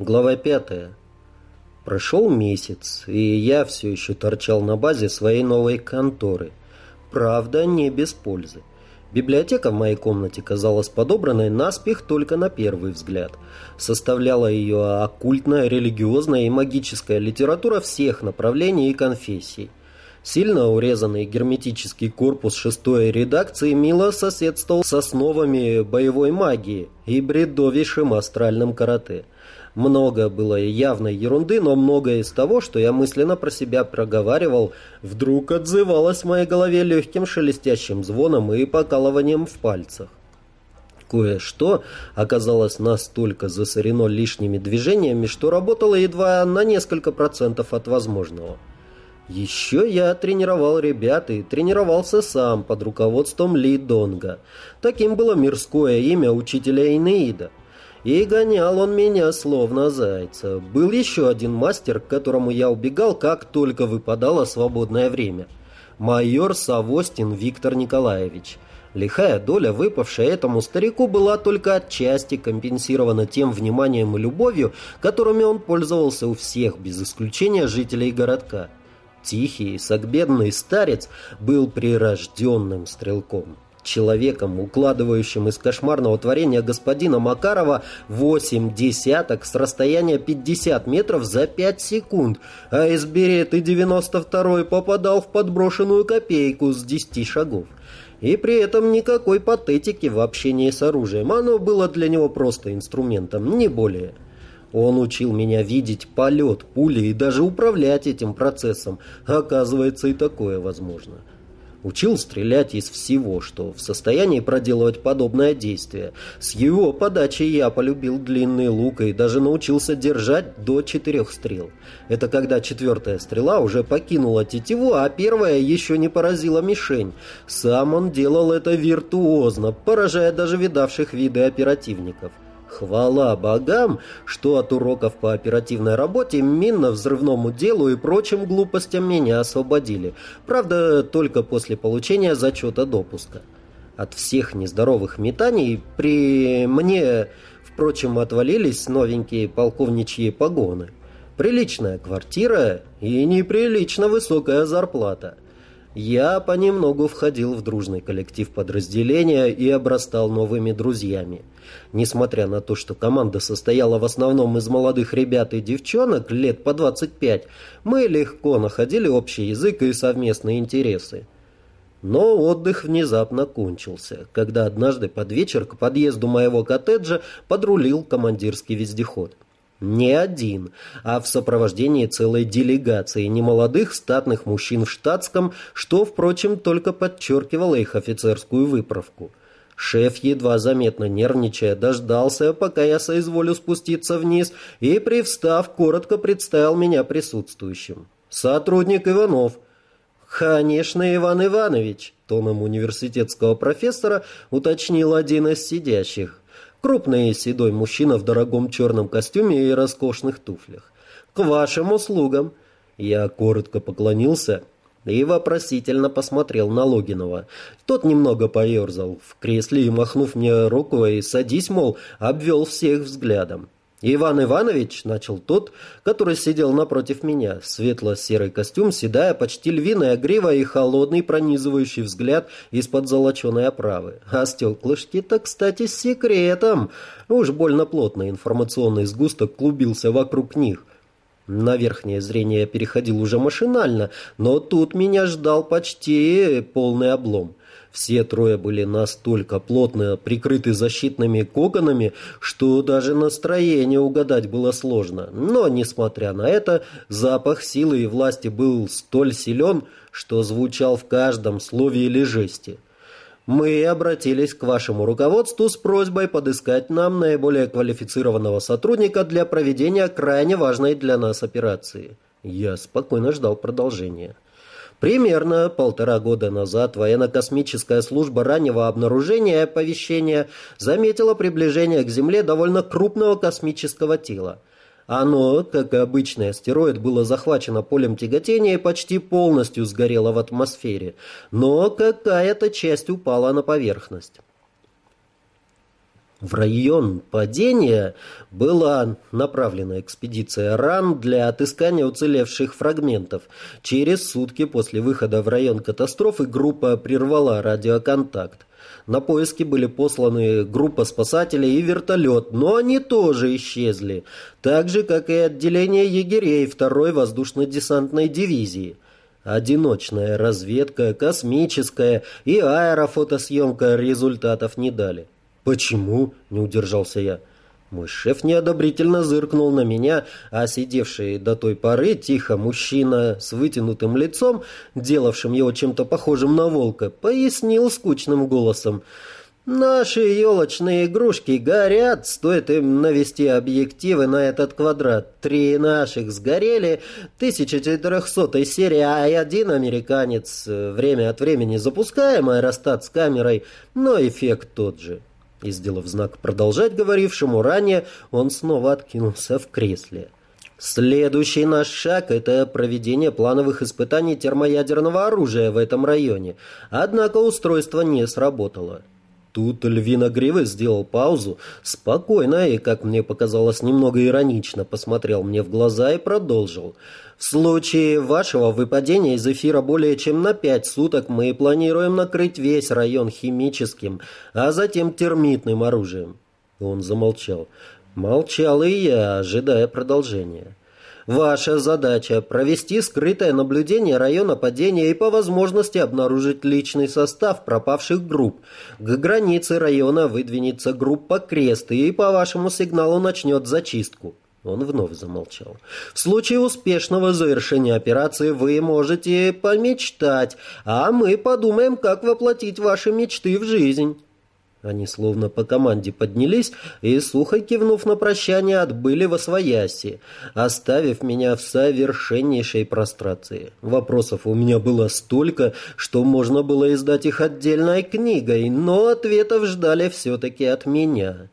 Глава пятая. Прошел месяц, и я все еще торчал на базе своей новой конторы. Правда, не без пользы. Библиотека в моей комнате казалась подобранной наспех только на первый взгляд. Составляла ее оккультная, религиозная и магическая литература всех направлений и конфессий. Сильно урезанный герметический корпус шестой редакции мило соседствовал с основами боевой магии и бредовейшим астральным карате – много было явной ерунды, но многое из того, что я мысленно про себя проговаривал, вдруг отзывалось в моей голове легким шелестящим звоном и покалыванием в пальцах. Кое-что оказалось настолько засорено лишними движениями, что работало едва на несколько процентов от возможного. Еще я тренировал ребят и тренировался сам под руководством Ли Донга. Таким было мирское имя учителя Инеида. И гонял он меня словно зайца. Был еще один мастер, к которому я убегал, как только выпадало свободное время. Майор Савостин Виктор Николаевич. Лихая доля, выпавшая этому старику, была только отчасти компенсирована тем вниманием и любовью, которыми он пользовался у всех, без исключения жителей городка. Тихий, согбедный старец был прирожденным стрелком человеком, укладывающим из кошмарного творения господина Макарова восемь десяток с расстояния 50 метров за 5 секунд, а из береты 92-й попадал в подброшенную копейку с 10 шагов. И при этом никакой патетики в общении с оружием. Оно было для него просто инструментом, не более. Он учил меня видеть полет пули и даже управлять этим процессом. Оказывается, и такое возможно. Учил стрелять из всего, что в состоянии проделывать подобное действие. С его подачи я полюбил длинный лук и даже научился держать до четырех стрел. Это когда четвертая стрела уже покинула тетиву, а первая еще не поразила мишень. Сам он делал это виртуозно, поражая даже видавших виды оперативников. Хвала богам, что от уроков по оперативной работе, минно-взрывному делу и прочим глупостям меня освободили. Правда, только после получения зачета допуска. От всех нездоровых метаний при мне, впрочем, отвалились новенькие полковничьи погоны. Приличная квартира и неприлично высокая зарплата – я понемногу входил в дружный коллектив подразделения и обрастал новыми друзьями. Несмотря на то, что команда состояла в основном из молодых ребят и девчонок лет по 25, мы легко находили общий язык и совместные интересы. Но отдых внезапно кончился, когда однажды под вечер к подъезду моего коттеджа подрулил командирский вездеход. Не один, а в сопровождении целой делегации немолодых статных мужчин в штатском, что, впрочем, только подчеркивало их офицерскую выправку. Шеф, едва заметно нервничая, дождался, пока я соизволю спуститься вниз, и, привстав, коротко представил меня присутствующим. «Сотрудник Иванов». «Конечно, Иван Иванович», — тоном университетского профессора уточнил один из сидящих. Крупный седой мужчина в дорогом черном костюме и роскошных туфлях. «К вашим услугам!» Я коротко поклонился и вопросительно посмотрел на Логинова. Тот немного поерзал в кресле и, махнув мне рукой, «Садись, мол», обвел всех взглядом. «Иван Иванович», — начал тот, который сидел напротив меня, светло-серый костюм, седая, почти львиная грива и холодный пронизывающий взгляд из-под золоченой оправы. А стеклышки-то, кстати, с секретом. Уж больно плотно информационный сгусток клубился вокруг них. На верхнее зрение я переходил уже машинально, но тут меня ждал почти полный облом. Все трое были настолько плотно прикрыты защитными коконами, что даже настроение угадать было сложно. Но, несмотря на это, запах силы и власти был столь силен, что звучал в каждом слове или жесте. Мы обратились к вашему руководству с просьбой подыскать нам наиболее квалифицированного сотрудника для проведения крайне важной для нас операции. Я спокойно ждал продолжения. Примерно полтора года назад военно-космическая служба раннего обнаружения и оповещения заметила приближение к Земле довольно крупного космического тела. Оно, как и обычный астероид, было захвачено полем тяготения и почти полностью сгорело в атмосфере, но какая-то часть упала на поверхность. В район падения была направлена экспедиция РАН для отыскания уцелевших фрагментов. Через сутки после выхода в район катастрофы группа прервала радиоконтакт. На поиски были посланы группа спасателей и вертолет, но они тоже исчезли, так же, как и отделение егерей второй воздушно-десантной дивизии. Одиночная разведка, космическая и аэрофотосъемка результатов не дали. «Почему?» – не удержался я. Мой шеф неодобрительно зыркнул на меня, а сидевший до той поры тихо мужчина с вытянутым лицом, делавшим его чем-то похожим на волка, пояснил скучным голосом. «Наши елочные игрушки горят, стоит им навести объективы на этот квадрат. Три наших сгорели, 1400 серии, а один американец. Время от времени запускаем аэростат с камерой, но эффект тот же». И, сделав знак продолжать говорившему ранее, он снова откинулся в кресле. Следующий наш шаг – это проведение плановых испытаний термоядерного оружия в этом районе. Однако устройство не сработало. Тут Львиногривый сделал паузу, спокойно и, как мне показалось, немного иронично посмотрел мне в глаза и продолжил – в случае вашего выпадения из эфира более чем на пять суток мы планируем накрыть весь район химическим, а затем термитным оружием. Он замолчал. Молчал и я, ожидая продолжения. Ваша задача – провести скрытое наблюдение района падения и по возможности обнаружить личный состав пропавших групп. К границе района выдвинется группа «Крест» и по вашему сигналу начнет зачистку. Он вновь замолчал. «В случае успешного завершения операции вы можете помечтать, а мы подумаем, как воплотить ваши мечты в жизнь». Они словно по команде поднялись и, сухо кивнув на прощание, отбыли во свояси, оставив меня в совершеннейшей прострации. Вопросов у меня было столько, что можно было издать их отдельной книгой, но ответов ждали все-таки от меня.